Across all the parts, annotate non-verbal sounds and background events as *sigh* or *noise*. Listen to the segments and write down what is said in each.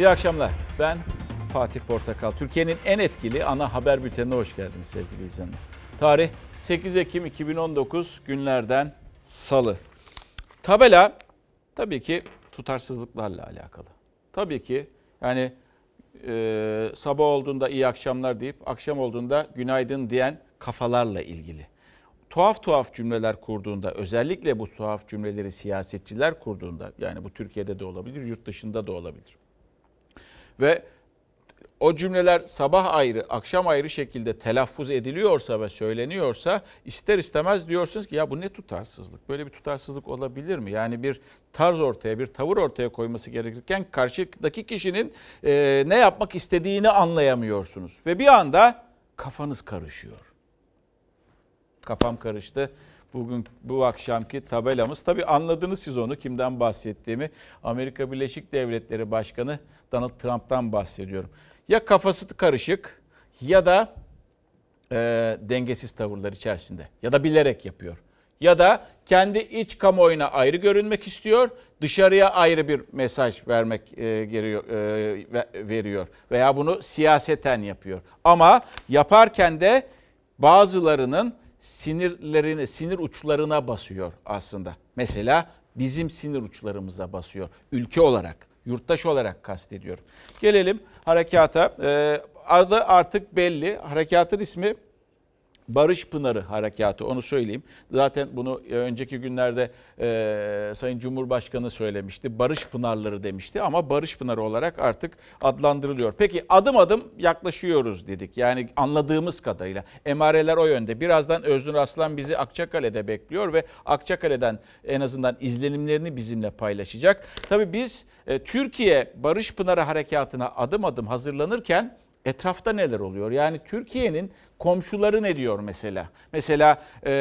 İyi akşamlar. Ben Fatih Portakal. Türkiye'nin en etkili ana haber bültenine hoş geldiniz sevgili izleyenler. Tarih 8 Ekim 2019 günlerden salı. Tabela tabii ki tutarsızlıklarla alakalı. Tabii ki yani e, sabah olduğunda iyi akşamlar deyip akşam olduğunda günaydın diyen kafalarla ilgili. Tuhaf tuhaf cümleler kurduğunda özellikle bu tuhaf cümleleri siyasetçiler kurduğunda yani bu Türkiye'de de olabilir yurt dışında da olabilir. Ve o cümleler sabah ayrı, akşam ayrı şekilde telaffuz ediliyorsa ve söyleniyorsa ister istemez diyorsunuz ki ya bu ne tutarsızlık? Böyle bir tutarsızlık olabilir mi? Yani bir tarz ortaya, bir tavır ortaya koyması gerekirken karşıdaki kişinin e, ne yapmak istediğini anlayamıyorsunuz. Ve bir anda kafanız karışıyor. Kafam karıştı. Bugün bu akşamki tabelamız tabii anladınız siz onu kimden bahsettiğimi. Amerika Birleşik Devletleri Başkanı Donald Trump'tan bahsediyorum. Ya kafası karışık ya da e, dengesiz tavırlar içerisinde ya da bilerek yapıyor. Ya da kendi iç kamuoyuna ayrı görünmek istiyor, dışarıya ayrı bir mesaj vermek e, geriyor, e, veriyor veya bunu siyaseten yapıyor. Ama yaparken de bazılarının sinirlerini, sinir uçlarına basıyor aslında. Mesela bizim sinir uçlarımıza basıyor ülke olarak, yurttaş olarak kastediyorum. Gelelim harekata. Ee, adı artık belli. Harekatın ismi Barış Pınarı Harekatı onu söyleyeyim. Zaten bunu e, önceki günlerde e, Sayın Cumhurbaşkanı söylemişti. Barış Pınarları demişti ama Barış Pınarı olarak artık adlandırılıyor. Peki adım adım yaklaşıyoruz dedik. Yani anladığımız kadarıyla emareler o yönde. Birazdan Öznur Aslan bizi Akçakale'de bekliyor ve Akçakale'den en azından izlenimlerini bizimle paylaşacak. Tabii biz e, Türkiye Barış Pınarı Harekatı'na adım adım hazırlanırken etrafta neler oluyor? Yani Türkiye'nin komşuları ne diyor mesela? Mesela e,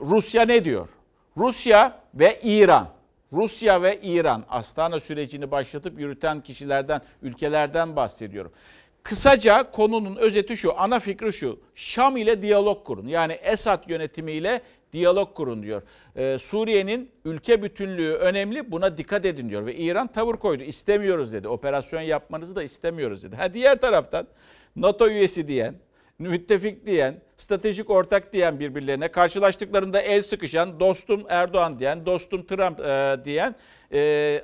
Rusya ne diyor? Rusya ve İran. Rusya ve İran Astana sürecini başlatıp yürüten kişilerden, ülkelerden bahsediyorum. Kısaca konunun özeti şu, ana fikri şu. Şam ile diyalog kurun. Yani Esad yönetimiyle diyalog kurun diyor. Ee, Suriye'nin ülke bütünlüğü önemli buna dikkat edin diyor. Ve İran tavır koydu. İstemiyoruz dedi. Operasyon yapmanızı da istemiyoruz dedi. Ha, diğer taraftan NATO üyesi diyen, müttefik diyen, stratejik ortak diyen birbirlerine karşılaştıklarında el sıkışan, dostum Erdoğan diyen, dostum Trump e, diyen e,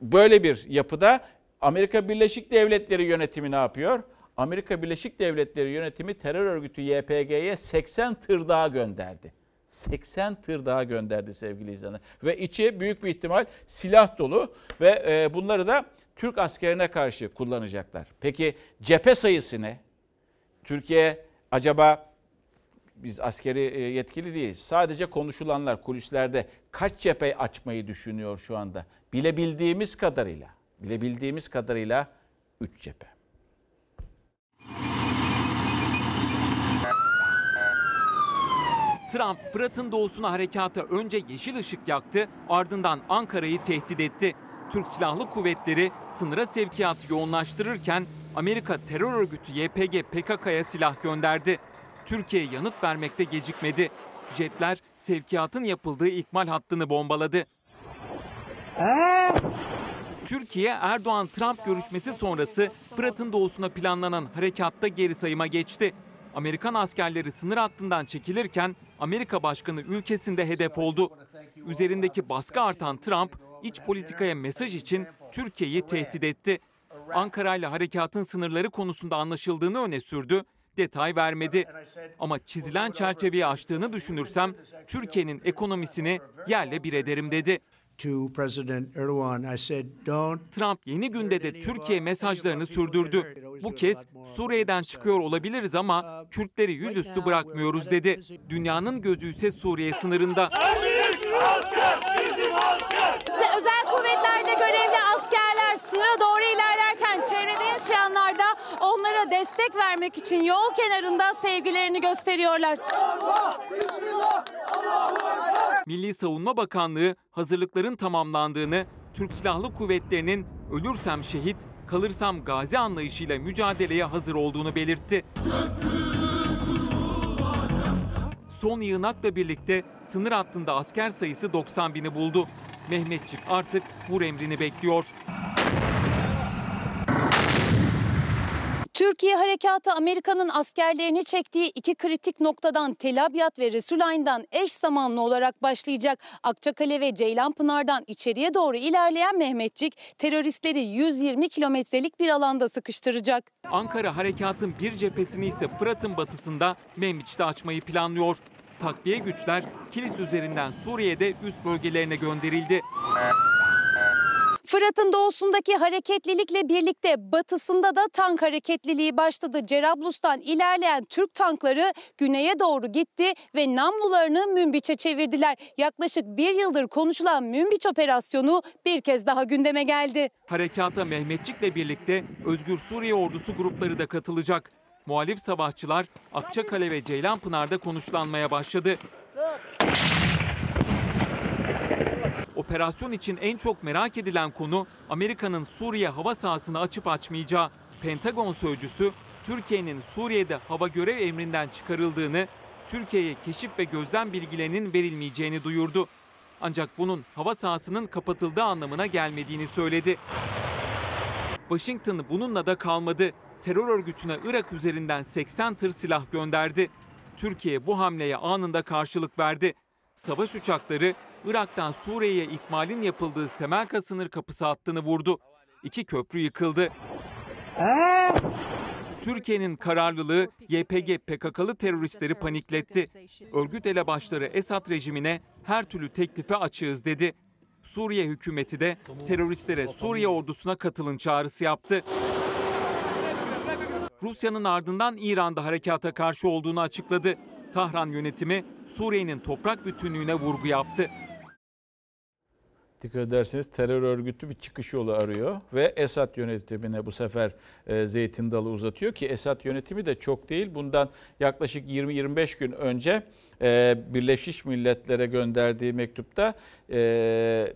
böyle bir yapıda Amerika Birleşik Devletleri yönetimi ne yapıyor? Amerika Birleşik Devletleri yönetimi terör örgütü YPG'ye 80 tır daha gönderdi. 80 tır daha gönderdi sevgili izleyenler. Ve içi büyük bir ihtimal silah dolu ve e, bunları da Türk askerine karşı kullanacaklar. Peki cephe sayısı ne? Türkiye acaba biz askeri e, yetkili değiliz. Sadece konuşulanlar kulislerde kaç cephe açmayı düşünüyor şu anda? Bilebildiğimiz kadarıyla, bilebildiğimiz kadarıyla 3 cephe. Trump Fırat'ın doğusuna harekata önce yeşil ışık yaktı, ardından Ankara'yı tehdit etti. Türk Silahlı Kuvvetleri sınıra sevkiyatı yoğunlaştırırken Amerika terör örgütü YPG PKK'ya silah gönderdi. Türkiye yanıt vermekte gecikmedi. Jetler sevkiyatın yapıldığı ikmal hattını bombaladı. Türkiye Erdoğan-Trump görüşmesi sonrası Fırat'ın doğusuna planlanan harekatta geri sayıma geçti. Amerikan askerleri sınır hattından çekilirken Amerika Başkanı ülkesinde hedef oldu. Üzerindeki baskı artan Trump, iç politikaya mesaj için Türkiye'yi tehdit etti. Ankara ile harekatın sınırları konusunda anlaşıldığını öne sürdü, detay vermedi. Ama çizilen çerçeveyi aştığını düşünürsem Türkiye'nin ekonomisini yerle bir ederim dedi. Trump yeni günde de Türkiye mesajlarını sürdürdü. Bu kez Suriye'den çıkıyor olabiliriz ama Kürtleri yüzüstü bırakmıyoruz dedi. Dünyanın gözü ise Suriye sınırında. Özel kuvvetlerde görevli askerler sıra doğru ilerlerken çevrede yaşayanlar da onlara destek vermek için yol kenarında sevgilerini gösteriyorlar. Milli Savunma Bakanlığı hazırlıkların tamamlandığını, Türk Silahlı Kuvvetleri'nin ölürsem şehit, kalırsam gazi anlayışıyla mücadeleye hazır olduğunu belirtti. Son yığınakla birlikte sınır hattında asker sayısı 90 bini buldu. Mehmetçik artık vur emrini bekliyor. Türkiye harekatı Amerika'nın askerlerini çektiği iki kritik noktadan Tel Abyad ve Resulayn'dan eş zamanlı olarak başlayacak. Akçakale ve Ceylanpınar'dan içeriye doğru ilerleyen Mehmetçik teröristleri 120 kilometrelik bir alanda sıkıştıracak. Ankara harekatın bir cephesini ise Fırat'ın batısında Membiç'te açmayı planlıyor. Takviye güçler Kilis üzerinden Suriye'de üst bölgelerine gönderildi. Fırat'ın doğusundaki hareketlilikle birlikte batısında da tank hareketliliği başladı. Cerablus'tan ilerleyen Türk tankları güneye doğru gitti ve namlularını Münbiç'e çevirdiler. Yaklaşık bir yıldır konuşulan Münbiç operasyonu bir kez daha gündeme geldi. Harekata Mehmetçik'le birlikte Özgür Suriye Ordusu grupları da katılacak. Muhalif savaşçılar Akçakale ve Ceylanpınar'da konuşlanmaya başladı. Operasyon için en çok merak edilen konu Amerika'nın Suriye hava sahasını açıp açmayacağı. Pentagon sözcüsü Türkiye'nin Suriye'de hava görev emrinden çıkarıldığını, Türkiye'ye keşif ve gözlem bilgilerinin verilmeyeceğini duyurdu. Ancak bunun hava sahasının kapatıldığı anlamına gelmediğini söyledi. Washington bununla da kalmadı. Terör örgütüne Irak üzerinden 80 tır silah gönderdi. Türkiye bu hamleye anında karşılık verdi. Savaş uçakları Irak'tan Suriye'ye ikmalin yapıldığı Semelka sınır kapısı hattını vurdu. İki köprü yıkıldı. Türkiye'nin kararlılığı YPG PKK'lı teröristleri panikletti. Örgüt elebaşları Esad rejimine her türlü teklife açığız dedi. Suriye hükümeti de teröristlere Suriye ordusuna katılın çağrısı yaptı. Rusya'nın ardından İran'da harekata karşı olduğunu açıkladı. Tahran yönetimi Suriye'nin toprak bütünlüğüne vurgu yaptı. Dikkat ederseniz terör örgütü bir çıkış yolu arıyor ve Esad yönetimine bu sefer e, zeytin dalı uzatıyor ki Esad yönetimi de çok değil. Bundan yaklaşık 20-25 gün önce e, Birleşmiş Milletler'e gönderdiği mektupta e,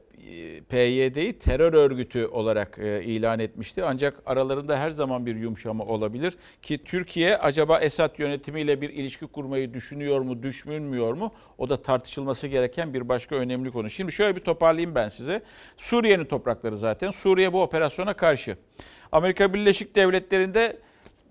PYD'yi terör örgütü olarak e, ilan etmişti. Ancak aralarında her zaman bir yumuşama olabilir ki Türkiye acaba Esad yönetimiyle bir ilişki kurmayı düşünüyor mu, düşünmüyor mu? O da tartışılması gereken bir başka önemli konu. Şimdi şöyle bir toparlayayım ben size. Suriye'nin toprakları zaten. Suriye bu operasyona karşı. Amerika Birleşik Devletleri'nde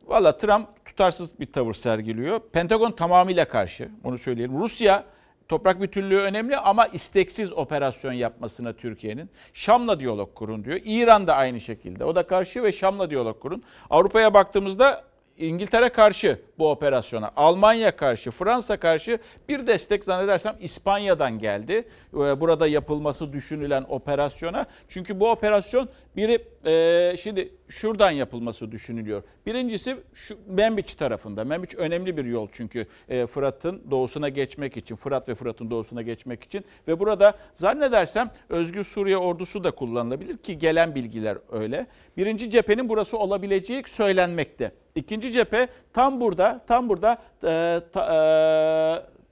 valla Trump tutarsız bir tavır sergiliyor. Pentagon tamamıyla karşı. Onu söyleyelim. Rusya Toprak bütünlüğü önemli ama isteksiz operasyon yapmasına Türkiye'nin. Şam'la diyalog kurun diyor. İran da aynı şekilde. O da karşı ve Şam'la diyalog kurun. Avrupa'ya baktığımızda İngiltere karşı bu operasyona, Almanya karşı, Fransa karşı bir destek zannedersem İspanya'dan geldi. Ee, burada yapılması düşünülen operasyona. Çünkü bu operasyon biri e, şimdi şuradan yapılması düşünülüyor. Birincisi şu Membiç tarafında. Membiç önemli bir yol çünkü e, Fırat'ın doğusuna geçmek için, Fırat ve Fırat'ın doğusuna geçmek için ve burada zannedersem Özgür Suriye ordusu da kullanılabilir ki gelen bilgiler öyle. Birinci cephenin burası olabileceği söylenmekte. İkinci cephe tam burada, tam burada e, ta, e,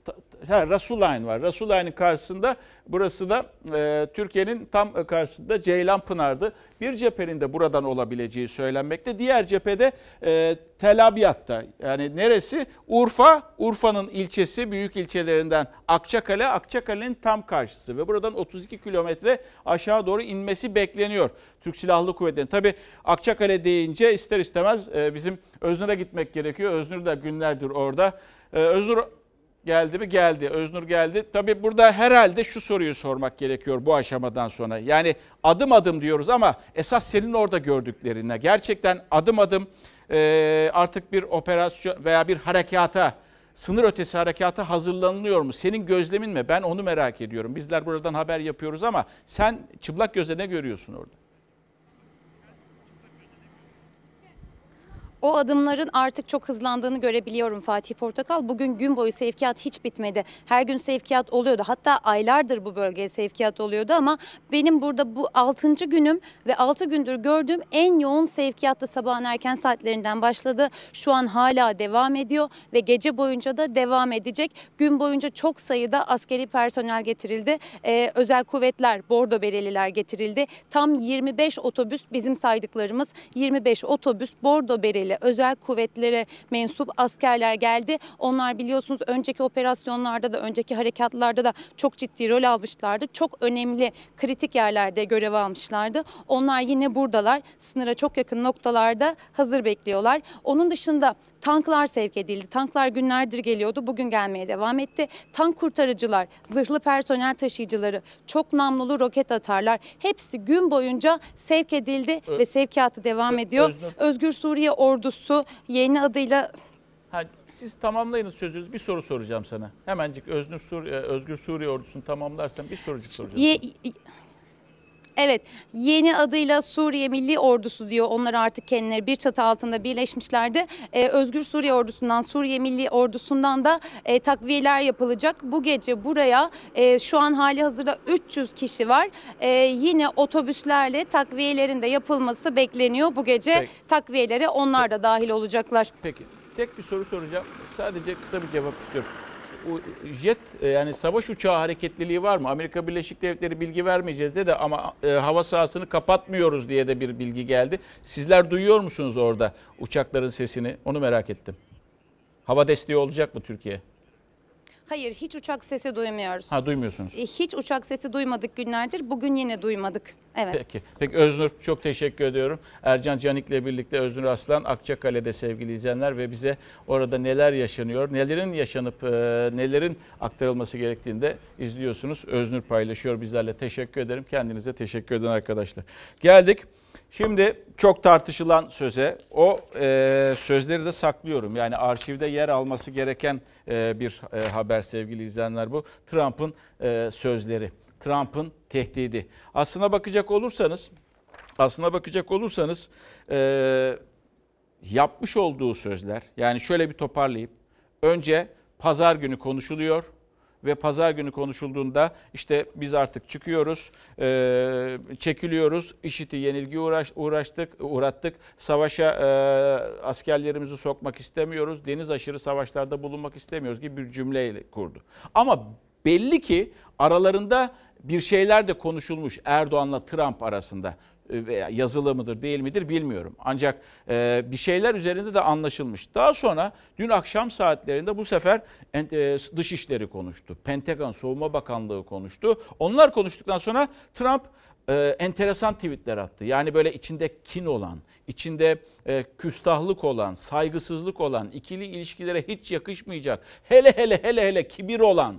ha, Rasulayn var. Rasulayn'ın karşısında burası da e, Türkiye'nin tam karşısında Ceylanpınar'dı. Bir cephenin de buradan olabileceği söylenmekte. Diğer cephede e, Tel Abyad'da yani neresi? Urfa, Urfa'nın ilçesi büyük ilçelerinden Akçakale, Akçakale'nin tam karşısı ve buradan 32 kilometre aşağı doğru inmesi bekleniyor. Türk Silahlı Kuvvetleri'nin. Tabi Akçakale deyince ister istemez e, bizim Öznur'a gitmek gerekiyor. Öznur da günlerdir orada. E, Öznur Geldi mi? Geldi. Öznur geldi. Tabii burada herhalde şu soruyu sormak gerekiyor bu aşamadan sonra. Yani adım adım diyoruz ama esas senin orada gördüklerine gerçekten adım adım e, artık bir operasyon veya bir harekata sınır ötesi harekata hazırlanılıyor mu? Senin gözlemin mi? Ben onu merak ediyorum. Bizler buradan haber yapıyoruz ama sen çıplak gözle ne görüyorsun orada? O adımların artık çok hızlandığını görebiliyorum Fatih Portakal. Bugün gün boyu sevkiyat hiç bitmedi. Her gün sevkiyat oluyordu. Hatta aylardır bu bölgeye sevkiyat oluyordu ama benim burada bu 6. günüm ve 6 gündür gördüğüm en yoğun sevkiyat da sabahın erken saatlerinden başladı. Şu an hala devam ediyor ve gece boyunca da devam edecek. Gün boyunca çok sayıda askeri personel getirildi. Ee, özel kuvvetler, bordo bereliler getirildi. Tam 25 otobüs bizim saydıklarımız 25 otobüs bordo bereli ile özel kuvvetlere mensup askerler geldi. Onlar biliyorsunuz önceki operasyonlarda da önceki harekatlarda da çok ciddi rol almışlardı. Çok önemli kritik yerlerde görev almışlardı. Onlar yine buradalar. Sınıra çok yakın noktalarda hazır bekliyorlar. Onun dışında tanklar sevk edildi. Tanklar günlerdir geliyordu. Bugün gelmeye devam etti. Tank kurtarıcılar, zırhlı personel taşıyıcıları, çok namlulu roket atarlar hepsi gün boyunca sevk edildi Ö- ve sevkiyatı devam Ö- ediyor. Öznur. Özgür Suriye Ordusu yeni adıyla Ha, siz tamamlayınız sözünüzü. Bir soru soracağım sana. Hemencik Özgür Suriye, Özgür Suriye ordusunu tamamlarsan bir sorucuk soracağım. Ye- Evet, yeni adıyla Suriye Milli Ordusu diyor. Onlar artık kendileri bir çatı altında birleşmişlerdi. Ee, Özgür Suriye Ordusu'ndan, Suriye Milli Ordusu'ndan da e, takviyeler yapılacak. Bu gece buraya e, şu an hali hazırda 300 kişi var. E, yine otobüslerle takviyelerin de yapılması bekleniyor. Bu gece Peki. takviyelere onlar da dahil olacaklar. Peki tek bir soru soracağım. Sadece kısa bir cevap istiyorum. Jet e, yani savaş uçağı hareketliliği var mı? Amerika Birleşik Devletleri bilgi vermeyeceğiz dedi ama e, hava sahasını kapatmıyoruz diye de bir bilgi geldi. Sizler duyuyor musunuz orada uçakların sesini? Onu merak ettim. Hava desteği olacak mı Türkiye? Hayır, hiç uçak sesi duymuyoruz. Ha duymuyorsunuz. E, Hiç uçak sesi duymadık günlerdir. Bugün yine duymadık. Evet. Peki. Peki Öznur çok teşekkür ediyorum. Ercan Canik'le birlikte Öznur Aslan Akçakale'de sevgili izleyenler ve bize orada neler yaşanıyor, nelerin yaşanıp e, nelerin aktarılması gerektiğini de izliyorsunuz. Öznur paylaşıyor bizlerle. Teşekkür ederim. Kendinize teşekkür eden arkadaşlar. Geldik. Şimdi çok tartışılan söze o e, sözleri de saklıyorum. Yani arşivde yer alması gereken e, bir e, haber sevgili izleyenler bu. Trump'ın e, sözleri. Trump'ın tehdidi. Aslına bakacak olursanız, aslına bakacak olursanız e, yapmış olduğu sözler, yani şöyle bir toparlayayım. Önce pazar günü konuşuluyor ve pazar günü konuşulduğunda işte biz artık çıkıyoruz, e, çekiliyoruz, işiti yenilgi uğraş, uğraştık, uğrattık, savaşa e, askerlerimizi sokmak istemiyoruz, deniz aşırı savaşlarda bulunmak istemiyoruz gibi bir cümleyle kurdu. Ama belli ki aralarında bir şeyler de konuşulmuş Erdoğan'la Trump arasında veya yazılı mıdır değil midir bilmiyorum. Ancak e, bir şeyler üzerinde de anlaşılmış. Daha sonra dün akşam saatlerinde bu sefer e, Dışişleri konuştu. Pentagon Savunma Bakanlığı konuştu. Onlar konuştuktan sonra Trump e, enteresan tweetler attı. Yani böyle içinde kin olan, içinde e, küstahlık olan, saygısızlık olan, ikili ilişkilere hiç yakışmayacak, hele hele hele hele kibir olan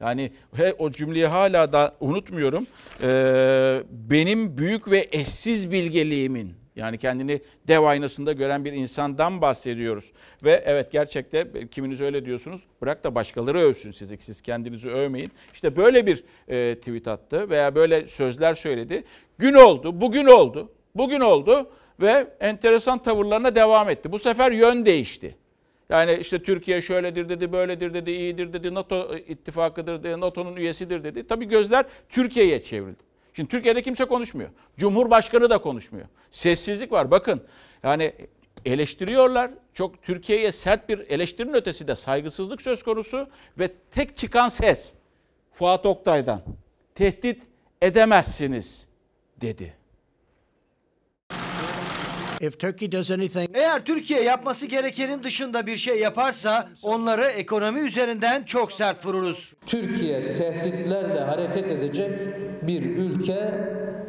yani he, o cümleyi hala da unutmuyorum. Ee, benim büyük ve eşsiz bilgeliğimin yani kendini dev aynasında gören bir insandan bahsediyoruz. Ve evet gerçekte kiminiz öyle diyorsunuz. Bırak da başkaları övsün sizi. Siz kendinizi övmeyin. İşte böyle bir e, tweet attı veya böyle sözler söyledi. Gün oldu, bugün oldu, bugün oldu ve enteresan tavırlarına devam etti. Bu sefer yön değişti. Yani işte Türkiye şöyledir dedi, böyledir dedi, iyidir dedi, NATO ittifakıdır dedi, NATO'nun üyesidir dedi. Tabii gözler Türkiye'ye çevrildi. Şimdi Türkiye'de kimse konuşmuyor. Cumhurbaşkanı da konuşmuyor. Sessizlik var bakın. Yani eleştiriyorlar. Çok Türkiye'ye sert bir eleştirinin ötesi de saygısızlık söz konusu ve tek çıkan ses Fuat Oktay'dan tehdit edemezsiniz dedi. If Turkey does anything Eğer Türkiye yapması gerekenin dışında bir şey yaparsa onları ekonomi üzerinden çok sert vururuz. Türkiye tehditlerle hareket edecek bir ülke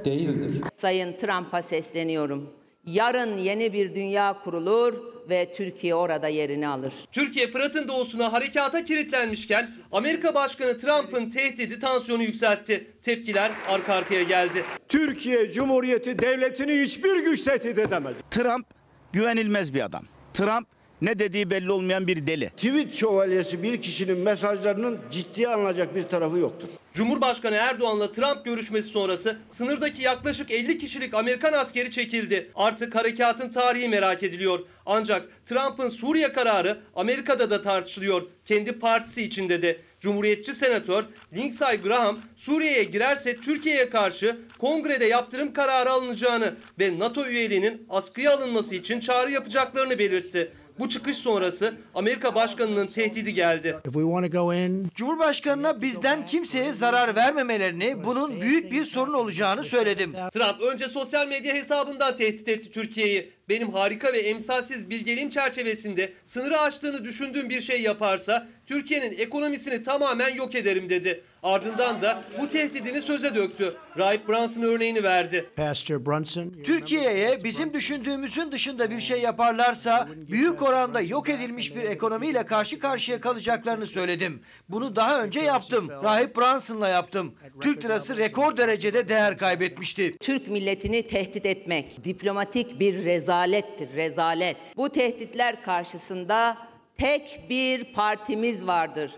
değildir. Sayın Trump'a sesleniyorum. Yarın yeni bir dünya kurulur ve Türkiye orada yerini alır. Türkiye Fırat'ın doğusuna harekata kilitlenmişken Amerika Başkanı Trump'ın tehdidi tansiyonu yükseltti. Tepkiler arka arkaya geldi. Türkiye Cumhuriyeti devletini hiçbir güç tehdit edemez. Trump güvenilmez bir adam. Trump ne dediği belli olmayan bir deli. Tweet şövalyesi bir kişinin mesajlarının ciddiye alınacak bir tarafı yoktur. Cumhurbaşkanı Erdoğan'la Trump görüşmesi sonrası sınırdaki yaklaşık 50 kişilik Amerikan askeri çekildi. Artık harekatın tarihi merak ediliyor. Ancak Trump'ın Suriye kararı Amerika'da da tartışılıyor. Kendi partisi içinde de. Cumhuriyetçi senatör Lindsey Graham Suriye'ye girerse Türkiye'ye karşı kongrede yaptırım kararı alınacağını ve NATO üyeliğinin askıya alınması için çağrı yapacaklarını belirtti. Bu çıkış sonrası Amerika Başkanı'nın tehdidi geldi. if we want to go in Cumhurbaşkanına bizden kimseye zarar vermemelerini, bunun büyük bir sorun olacağını söyledim. Trump önce sosyal medya hesabından tehdit etti Türkiye'yi. benim harika ve emsalsiz bilgeliğim çerçevesinde sınırı aştığını düşündüğüm bir şey yaparsa Türkiye'nin ekonomisini tamamen yok ederim dedi. Ardından da bu tehdidini söze döktü. Rahip Brunson örneğini verdi. Pastor Brunson. Türkiye'ye bizim düşündüğümüzün dışında bir şey yaparlarsa büyük oranda yok edilmiş bir ekonomiyle karşı karşıya kalacaklarını söyledim. Bunu daha önce yaptım. Rahip Brunson'la yaptım. Türk lirası rekor derecede değer kaybetmişti. Türk milletini tehdit etmek diplomatik bir rezalettir, rezalet. Bu tehditler karşısında tek bir partimiz vardır.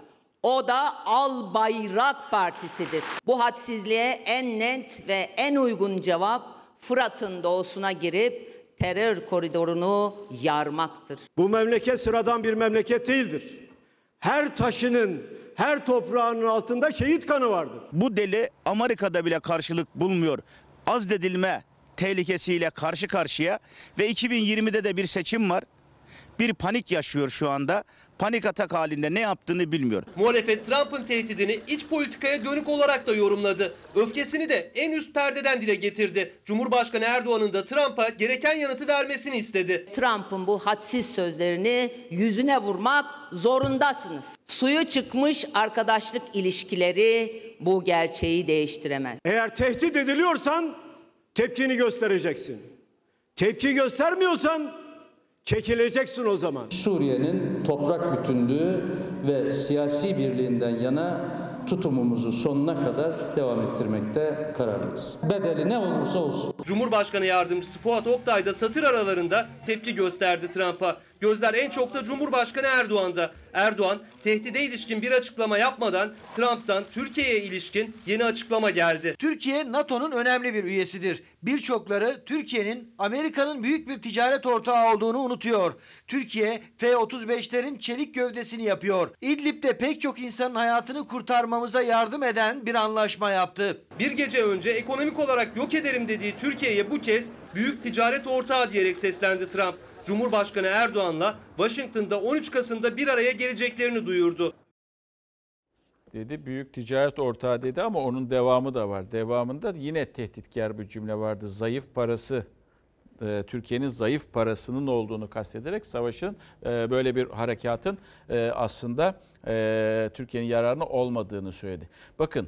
O da Al Bayrak Partisi'dir. Bu hadsizliğe en net ve en uygun cevap Fırat'ın doğusuna girip terör koridorunu yarmaktır. Bu memleket sıradan bir memleket değildir. Her taşının, her toprağının altında şehit kanı vardır. Bu deli Amerika'da bile karşılık bulmuyor. Azledilme tehlikesiyle karşı karşıya ve 2020'de de bir seçim var. Bir panik yaşıyor şu anda. Panik atak halinde ne yaptığını bilmiyor. Muhalefet Trump'ın tehdidini iç politikaya dönük olarak da yorumladı. Öfkesini de en üst perdeden dile getirdi. Cumhurbaşkanı Erdoğan'ın da Trump'a gereken yanıtı vermesini istedi. Trump'ın bu hadsiz sözlerini yüzüne vurmak zorundasınız. Suyu çıkmış arkadaşlık ilişkileri bu gerçeği değiştiremez. Eğer tehdit ediliyorsan tepkini göstereceksin. Tepki göstermiyorsan çekileceksin o zaman. Suriye'nin toprak bütünlüğü ve siyasi birliğinden yana tutumumuzu sonuna kadar devam ettirmekte kararlıyız. Bedeli ne olursa olsun. Cumhurbaşkanı Yardımcısı Fuat Oktay da satır aralarında tepki gösterdi Trump'a. Gözler en çok da Cumhurbaşkanı Erdoğan'da. Erdoğan tehdide ilişkin bir açıklama yapmadan Trump'tan Türkiye'ye ilişkin yeni açıklama geldi. Türkiye NATO'nun önemli bir üyesidir. Birçokları Türkiye'nin Amerika'nın büyük bir ticaret ortağı olduğunu unutuyor. Türkiye F-35'lerin çelik gövdesini yapıyor. İdlib'de pek çok insanın hayatını kurtarmamıza yardım eden bir anlaşma yaptı. Bir gece önce ekonomik olarak yok ederim dediği Türkiye'ye bu kez büyük ticaret ortağı diyerek seslendi Trump. Cumhurbaşkanı Erdoğan'la Washington'da 13 Kasım'da bir araya geleceklerini duyurdu. dedi. Büyük ticaret ortağı dedi ama onun devamı da var. Devamında yine tehditkar bir cümle vardı. Zayıf parası e, Türkiye'nin zayıf parasının olduğunu kastederek savaşın e, böyle bir harekatın e, aslında Türkiye'nin yararına olmadığını söyledi. Bakın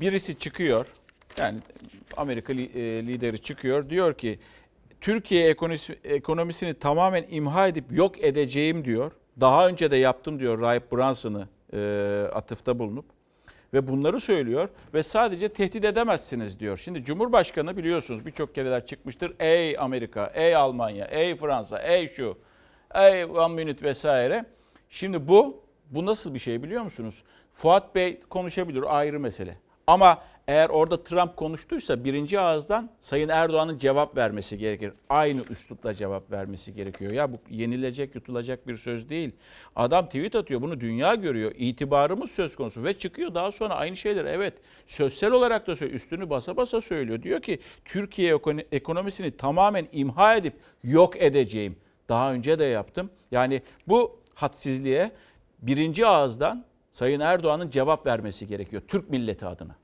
birisi çıkıyor yani Amerika li- lideri çıkıyor diyor ki Türkiye ekonomisi, ekonomisini tamamen imha edip yok edeceğim diyor. Daha önce de yaptım diyor Rahip Brunson'ı e, atıfta bulunup. Ve bunları söylüyor ve sadece tehdit edemezsiniz diyor. Şimdi Cumhurbaşkanı biliyorsunuz birçok kereler çıkmıştır. Ey Amerika, ey Almanya, ey Fransa, ey şu, ey One Minute vesaire. Şimdi bu, bu nasıl bir şey biliyor musunuz? Fuat Bey konuşabilir ayrı mesele. Ama eğer orada Trump konuştuysa birinci ağızdan Sayın Erdoğan'ın cevap vermesi gerekir. Aynı üslupla cevap vermesi gerekiyor. Ya bu yenilecek, yutulacak bir söz değil. Adam tweet atıyor, bunu dünya görüyor. İtibarımız söz konusu ve çıkıyor daha sonra aynı şeyler. Evet, sözsel olarak da söylüyor, üstünü basa basa söylüyor. Diyor ki Türkiye ekon- ekonomisini tamamen imha edip yok edeceğim. Daha önce de yaptım. Yani bu hadsizliğe birinci ağızdan Sayın Erdoğan'ın cevap vermesi gerekiyor Türk milleti adına.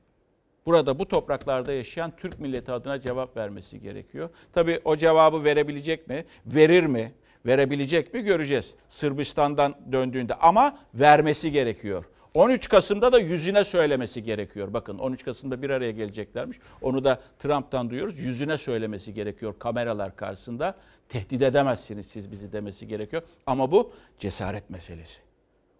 Burada bu topraklarda yaşayan Türk milleti adına cevap vermesi gerekiyor. Tabii o cevabı verebilecek mi? Verir mi? Verebilecek mi? Göreceğiz. Sırbistan'dan döndüğünde ama vermesi gerekiyor. 13 Kasım'da da yüzüne söylemesi gerekiyor. Bakın 13 Kasım'da bir araya geleceklermiş. Onu da Trump'tan duyuyoruz. Yüzüne söylemesi gerekiyor kameralar karşısında. Tehdit edemezsiniz siz bizi demesi gerekiyor. Ama bu cesaret meselesi.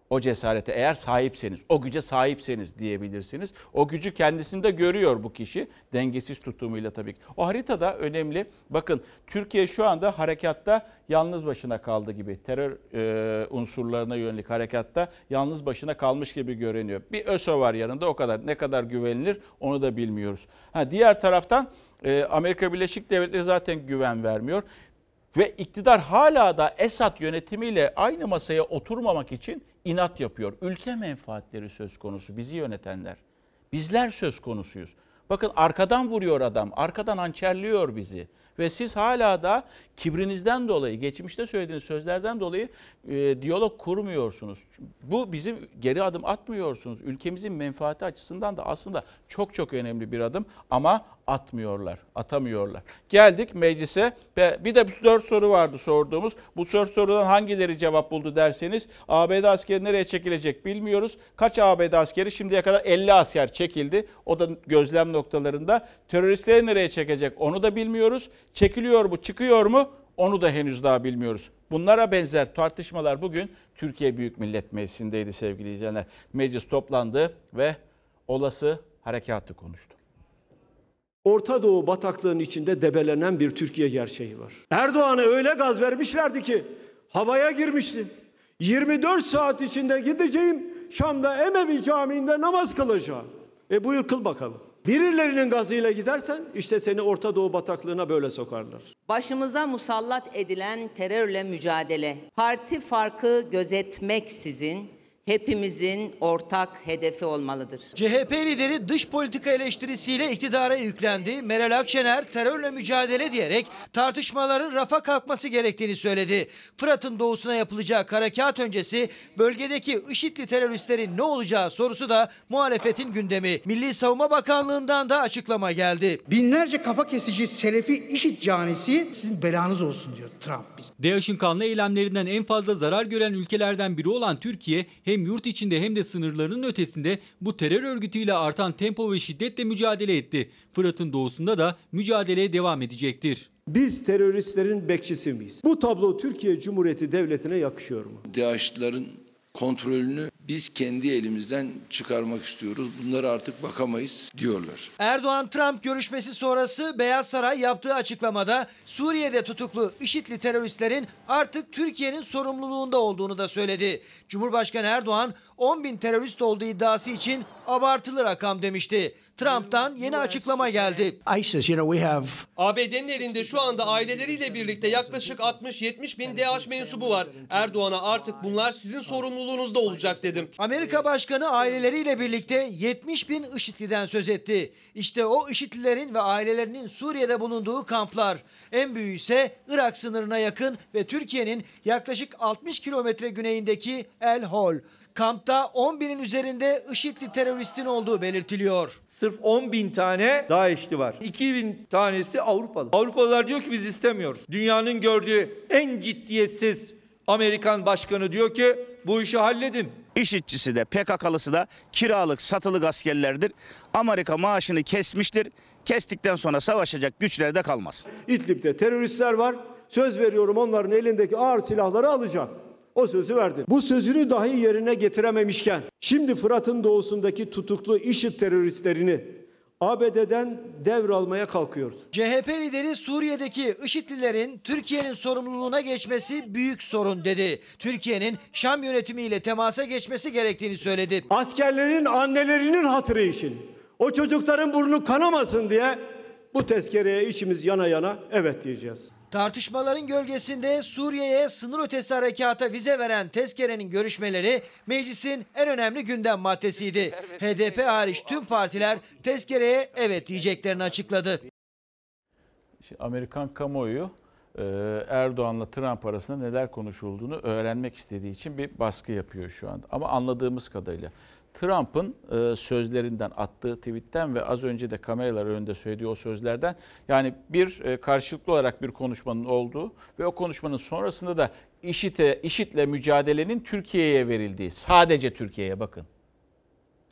O cesarete eğer sahipseniz, o güce sahipseniz diyebilirsiniz. O gücü kendisinde görüyor bu kişi dengesiz tutumuyla tabii ki. O haritada önemli. Bakın Türkiye şu anda harekatta yalnız başına kaldı gibi. Terör e, unsurlarına yönelik harekatta yalnız başına kalmış gibi görünüyor. Bir ÖSO var yanında o kadar. Ne kadar güvenilir onu da bilmiyoruz. Ha, diğer taraftan e, Amerika Birleşik Devletleri zaten güven vermiyor. Ve iktidar hala da Esad yönetimiyle aynı masaya oturmamak için inat yapıyor. Ülke menfaatleri söz konusu bizi yönetenler. Bizler söz konusuyuz. Bakın arkadan vuruyor adam, arkadan hançerliyor bizi. Ve siz hala da kibrinizden dolayı, geçmişte söylediğiniz sözlerden dolayı e, diyalog kurmuyorsunuz. Bu bizim geri adım atmıyorsunuz. Ülkemizin menfaati açısından da aslında çok çok önemli bir adım ama atmıyorlar, atamıyorlar. Geldik meclise bir de dört soru vardı sorduğumuz. Bu dört sorudan hangileri cevap buldu derseniz ABD askeri nereye çekilecek bilmiyoruz. Kaç ABD askeri şimdiye kadar 50 asker çekildi. O da gözlem noktalarında. Teröristleri nereye çekecek onu da bilmiyoruz. Çekiliyor mu çıkıyor mu onu da henüz daha bilmiyoruz. Bunlara benzer tartışmalar bugün Türkiye Büyük Millet Meclisi'ndeydi sevgili izleyenler. Meclis toplandı ve olası harekatı konuştu. Orta Doğu bataklığının içinde debelenen bir Türkiye gerçeği var. Erdoğan'a öyle gaz vermişlerdi ki havaya girmişti. 24 saat içinde gideceğim Şam'da Emevi Camii'nde namaz kılacağım. E buyur kıl bakalım. Birilerinin gazıyla gidersen işte seni Orta Doğu bataklığına böyle sokarlar. Başımıza musallat edilen terörle mücadele, parti farkı gözetmeksizin hepimizin ortak hedefi olmalıdır. CHP lideri dış politika eleştirisiyle iktidara yüklendi. Meral Akşener terörle mücadele diyerek tartışmaların rafa kalkması gerektiğini söyledi. Fırat'ın doğusuna yapılacak harekat öncesi bölgedeki IŞİD'li teröristlerin ne olacağı sorusu da muhalefetin gündemi. Milli Savunma Bakanlığı'ndan da açıklama geldi. Binlerce kafa kesici Selefi IŞİD canisi sizin belanız olsun diyor Trump. DAEŞ'in kanlı eylemlerinden en fazla zarar gören ülkelerden biri olan Türkiye hem yurt içinde hem de sınırlarının ötesinde bu terör örgütüyle artan tempo ve şiddetle mücadele etti. Fırat'ın doğusunda da mücadeleye devam edecektir. Biz teröristlerin bekçisi miyiz? Bu tablo Türkiye Cumhuriyeti Devleti'ne yakışıyor mu? DAEŞ'ların kontrolünü biz kendi elimizden çıkarmak istiyoruz. Bunlara artık bakamayız diyorlar. Erdoğan-Trump görüşmesi sonrası Beyaz Saray yaptığı açıklamada Suriye'de tutuklu IŞİD'li teröristlerin artık Türkiye'nin sorumluluğunda olduğunu da söyledi. Cumhurbaşkanı Erdoğan 10 bin terörist olduğu iddiası için abartılı rakam demişti. Trump'tan yeni açıklama geldi. ISIS, you know, we have ABD'nin elinde şu anda aileleriyle birlikte yaklaşık 60-70 bin DAEŞ mensubu var. Erdoğan'a artık bunlar sizin sorumluluğunuzda olacak dedim. Amerika Başkanı aileleriyle birlikte 70 bin IŞİD'liden söz etti. İşte o IŞİD'lilerin ve ailelerinin Suriye'de bulunduğu kamplar. En büyüğü ise Irak sınırına yakın ve Türkiye'nin yaklaşık 60 kilometre güneyindeki El Hol. Kampta 10 binin üzerinde IŞİD'li teröristin olduğu belirtiliyor. Sırf 10 bin tane DAEŞ'li var. 2 bin tanesi Avrupalı. Avrupalılar diyor ki biz istemiyoruz. Dünyanın gördüğü en ciddiyetsiz Amerikan başkanı diyor ki bu işi halledin. İşitçisi de PKK'lısı da kiralık satılık askerlerdir. Amerika maaşını kesmiştir. Kestikten sonra savaşacak güçleri de kalmaz. İdlib'de teröristler var. Söz veriyorum onların elindeki ağır silahları alacağım. O sözü verdi. Bu sözünü dahi yerine getirememişken şimdi Fırat'ın doğusundaki tutuklu IŞİD teröristlerini ABD'den devralmaya kalkıyoruz. CHP lideri Suriye'deki IŞİD'lilerin Türkiye'nin sorumluluğuna geçmesi büyük sorun dedi. Türkiye'nin Şam yönetimiyle temasa geçmesi gerektiğini söyledi. Askerlerin annelerinin hatırı için o çocukların burnu kanamasın diye bu tezkereye içimiz yana yana evet diyeceğiz. Tartışmaların gölgesinde Suriye'ye sınır ötesi harekata vize veren tezkerenin görüşmeleri meclisin en önemli gündem maddesiydi. *laughs* HDP hariç tüm partiler tezkereye evet diyeceklerini açıkladı. Şimdi Amerikan kamuoyu e, Erdoğan'la Trump arasında neler konuşulduğunu öğrenmek istediği için bir baskı yapıyor şu anda. Ama anladığımız kadarıyla Trump'ın e, sözlerinden, attığı tweetten ve az önce de kameralar önünde söylediği o sözlerden yani bir e, karşılıklı olarak bir konuşmanın olduğu ve o konuşmanın sonrasında da IŞİD'e, IŞİD'le mücadelenin Türkiye'ye verildiği, sadece Türkiye'ye bakın.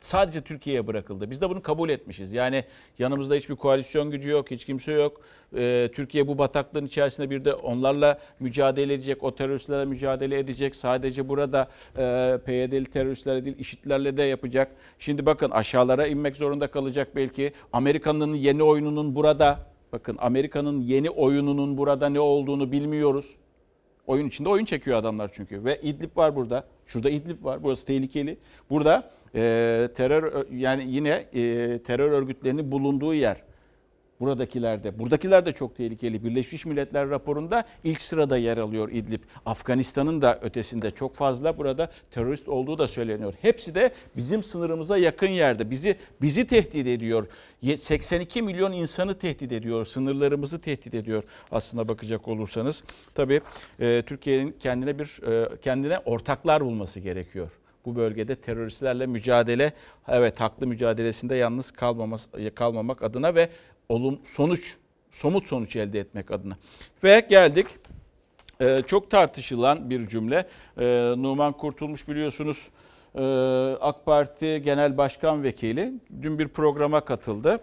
Sadece Türkiye'ye bırakıldı. Biz de bunu kabul etmişiz. Yani yanımızda hiçbir koalisyon gücü yok, hiç kimse yok. Ee, Türkiye bu bataklığın içerisinde bir de onlarla mücadele edecek, o teröristlerle mücadele edecek. Sadece burada e, PYD'li teröristlerle değil, IŞİD'lerle de yapacak. Şimdi bakın aşağılara inmek zorunda kalacak belki. Amerika'nın yeni oyununun burada, bakın Amerika'nın yeni oyununun burada ne olduğunu bilmiyoruz. Oyun içinde oyun çekiyor adamlar çünkü. Ve İdlib var burada. Şurada İdlib var. Burası tehlikeli. Burada e, terör yani yine e, terör örgütlerinin bulunduğu yer. Buradakiler de. Buradakiler de çok tehlikeli. Birleşmiş Milletler raporunda ilk sırada yer alıyor İdlib. Afganistan'ın da ötesinde çok fazla burada terörist olduğu da söyleniyor. Hepsi de bizim sınırımıza yakın yerde. Bizi bizi tehdit ediyor. 82 milyon insanı tehdit ediyor. Sınırlarımızı tehdit ediyor aslında bakacak olursanız. Tabii e, Türkiye'nin kendine bir e, kendine ortaklar bulması gerekiyor bu bölgede teröristlerle mücadele evet haklı mücadelesinde yalnız kalmaması, kalmamak adına ve olum sonuç somut sonuç elde etmek adına. Ve geldik e, çok tartışılan bir cümle. E, Numan Kurtulmuş biliyorsunuz e, AK Parti Genel Başkan Vekili dün bir programa katıldı.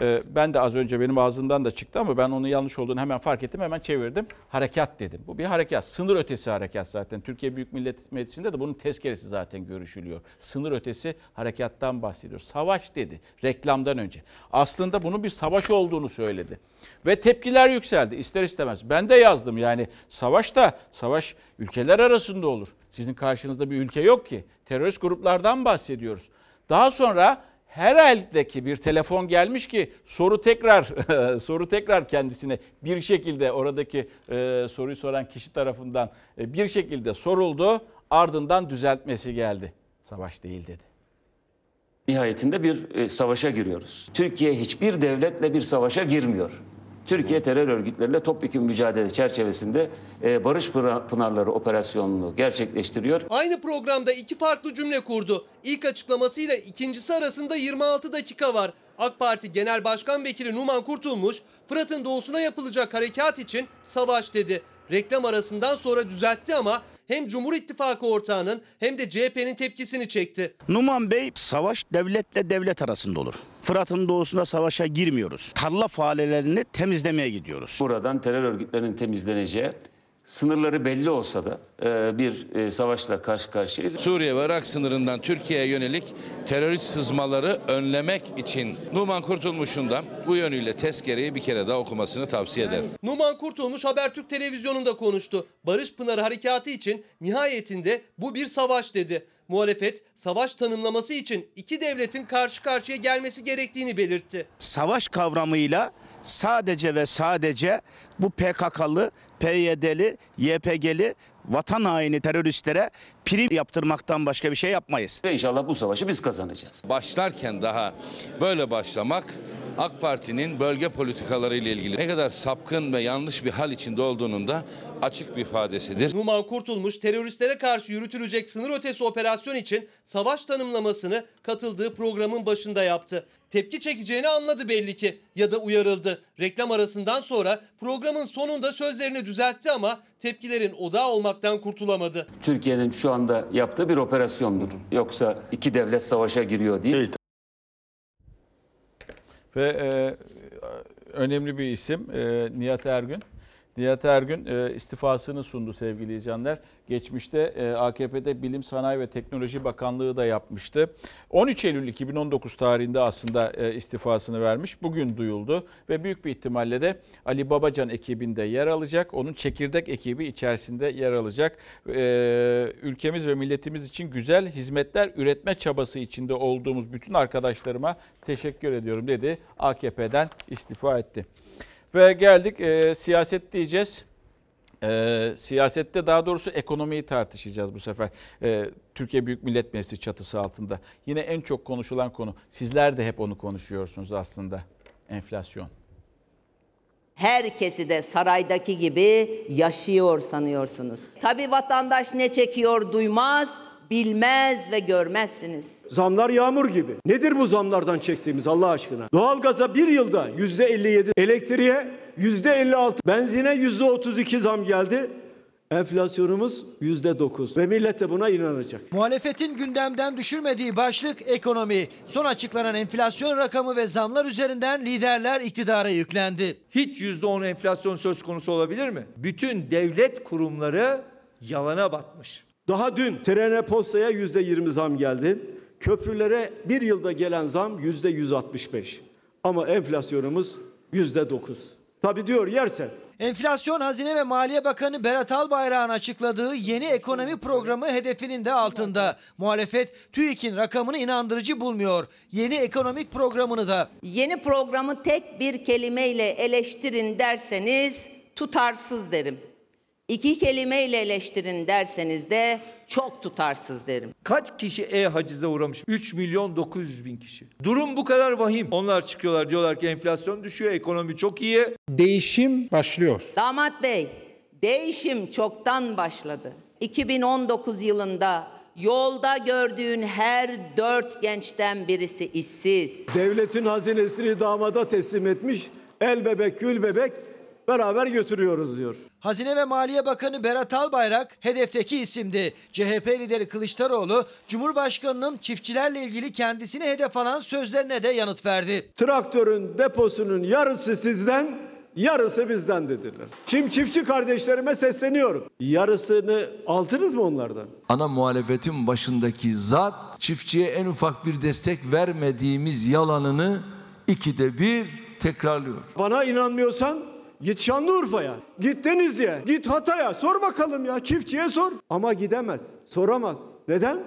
Ee, ben de az önce benim ağzımdan da çıktı ama ben onun yanlış olduğunu hemen fark ettim. Hemen çevirdim. Harekat dedim. Bu bir harekat. Sınır ötesi harekat zaten. Türkiye Büyük Millet Meclisi'nde de bunun tezkeresi zaten görüşülüyor. Sınır ötesi harekattan bahsediyor. Savaş dedi reklamdan önce. Aslında bunun bir savaş olduğunu söyledi. Ve tepkiler yükseldi ister istemez. Ben de yazdım yani savaş da savaş ülkeler arasında olur. Sizin karşınızda bir ülke yok ki. Terörist gruplardan bahsediyoruz. Daha sonra her eldeki bir telefon gelmiş ki soru tekrar *laughs* soru tekrar kendisine bir şekilde oradaki e, soruyu soran kişi tarafından e, bir şekilde soruldu. Ardından düzeltmesi geldi. Savaş değil dedi. Nihayetinde bir e, savaşa giriyoruz. Türkiye hiçbir devletle bir savaşa girmiyor. Türkiye terör örgütleriyle topyekun mücadele çerçevesinde e, Barış Pınarları operasyonunu gerçekleştiriyor. Aynı programda iki farklı cümle kurdu. İlk açıklamasıyla ikincisi arasında 26 dakika var. AK Parti Genel Başkan Vekili Numan Kurtulmuş, Fırat'ın doğusuna yapılacak harekat için savaş dedi. Reklam arasından sonra düzeltti ama hem Cumhur İttifakı ortağının hem de CHP'nin tepkisini çekti. Numan Bey savaş devletle devlet arasında olur. Fırat'ın doğusunda savaşa girmiyoruz. Tarla faaliyelerini temizlemeye gidiyoruz. Buradan terör örgütlerinin temizleneceği sınırları belli olsa da e, bir e, savaşla karşı karşıyayız. Suriye ve Irak sınırından Türkiye'ye yönelik terörist sızmaları önlemek için Numan Kurtulmuş'un da bu yönüyle tezkereyi bir kere daha okumasını tavsiye ederim. Numan Kurtulmuş Habertürk televizyonunda konuştu. Barış Pınarı harekatı için nihayetinde bu bir savaş dedi. Muhalefet savaş tanımlaması için iki devletin karşı karşıya gelmesi gerektiğini belirtti. Savaş kavramıyla sadece ve sadece bu PKK'lı, PYD'li, YPG'li vatan haini teröristlere prim yaptırmaktan başka bir şey yapmayız. Ve inşallah bu savaşı biz kazanacağız. Başlarken daha böyle başlamak AK Parti'nin bölge politikaları ile ilgili ne kadar sapkın ve yanlış bir hal içinde olduğunun da açık bir ifadesidir. Numan Kurtulmuş teröristlere karşı yürütülecek sınır ötesi operasyon için savaş tanımlamasını katıldığı programın başında yaptı. Tepki çekeceğini anladı belli ki ya da uyarıldı. Reklam arasından sonra programın sonunda sözlerini düzeltti ama tepkilerin odağı olmaktan kurtulamadı. Türkiye'nin şu anda yaptığı bir operasyondur. Yoksa iki devlet savaşa giriyor değil. değil. Ve e, önemli bir isim e, Nihat Ergün. Nihat Ergün e, istifasını sundu sevgili izleyenler. Geçmişte e, AKP'de Bilim Sanayi ve Teknoloji Bakanlığı da yapmıştı. 13 Eylül 2019 tarihinde aslında e, istifasını vermiş. Bugün duyuldu ve büyük bir ihtimalle de Ali Babacan ekibinde yer alacak. Onun çekirdek ekibi içerisinde yer alacak. Ülkemiz ve milletimiz için güzel hizmetler üretme çabası içinde olduğumuz bütün arkadaşlarıma teşekkür ediyorum dedi. AKP'den istifa etti. Ve geldik e, siyaset diyeceğiz. E, siyasette daha doğrusu ekonomiyi tartışacağız bu sefer. E, Türkiye Büyük Millet Meclisi çatısı altında. Yine en çok konuşulan konu. Sizler de hep onu konuşuyorsunuz aslında. Enflasyon. Herkesi de saraydaki gibi yaşıyor sanıyorsunuz. Tabii vatandaş ne çekiyor duymaz bilmez ve görmezsiniz. Zamlar yağmur gibi. Nedir bu zamlardan çektiğimiz Allah aşkına? Doğalgaza bir yılda yüzde 57, elektriğe yüzde 56, benzine yüzde 32 zam geldi. Enflasyonumuz yüzde dokuz ve millet de buna inanacak. Muhalefetin gündemden düşürmediği başlık ekonomi. Son açıklanan enflasyon rakamı ve zamlar üzerinden liderler iktidara yüklendi. Hiç yüzde on enflasyon söz konusu olabilir mi? Bütün devlet kurumları yalana batmış. Daha dün trene postaya yüzde yirmi zam geldi. Köprülere bir yılda gelen zam yüzde yüz altmış beş. Ama enflasyonumuz yüzde dokuz. Tabi diyor yersen Enflasyon Hazine ve Maliye Bakanı Berat Albayrak'ın açıkladığı yeni ekonomi programı hedefinin de altında. Muhalefet TÜİK'in rakamını inandırıcı bulmuyor. Yeni ekonomik programını da. Yeni programı tek bir kelimeyle eleştirin derseniz tutarsız derim. İki kelimeyle eleştirin derseniz de çok tutarsız derim. Kaç kişi e-hacize uğramış? 3 milyon 900 bin kişi. Durum bu kadar vahim. Onlar çıkıyorlar diyorlar ki enflasyon düşüyor, ekonomi çok iyi. Değişim başlıyor. Damat Bey, değişim çoktan başladı. 2019 yılında yolda gördüğün her dört gençten birisi işsiz. Devletin hazinesini damada teslim etmiş. El bebek, gül bebek beraber götürüyoruz diyor. Hazine ve Maliye Bakanı Berat Albayrak hedefteki isimdi. CHP lideri Kılıçdaroğlu, Cumhurbaşkanı'nın çiftçilerle ilgili kendisini hedef alan sözlerine de yanıt verdi. Traktörün deposunun yarısı sizden, yarısı bizden dediler. Şimdi çiftçi kardeşlerime sesleniyorum. Yarısını aldınız mı onlardan? Ana muhalefetin başındaki zat çiftçiye en ufak bir destek vermediğimiz yalanını ikide bir tekrarlıyor. Bana inanmıyorsan git Şanlıurfa'ya, git Denizli'ye, git Hatay'a sor bakalım ya çiftçiye sor. Ama gidemez, soramaz. Neden?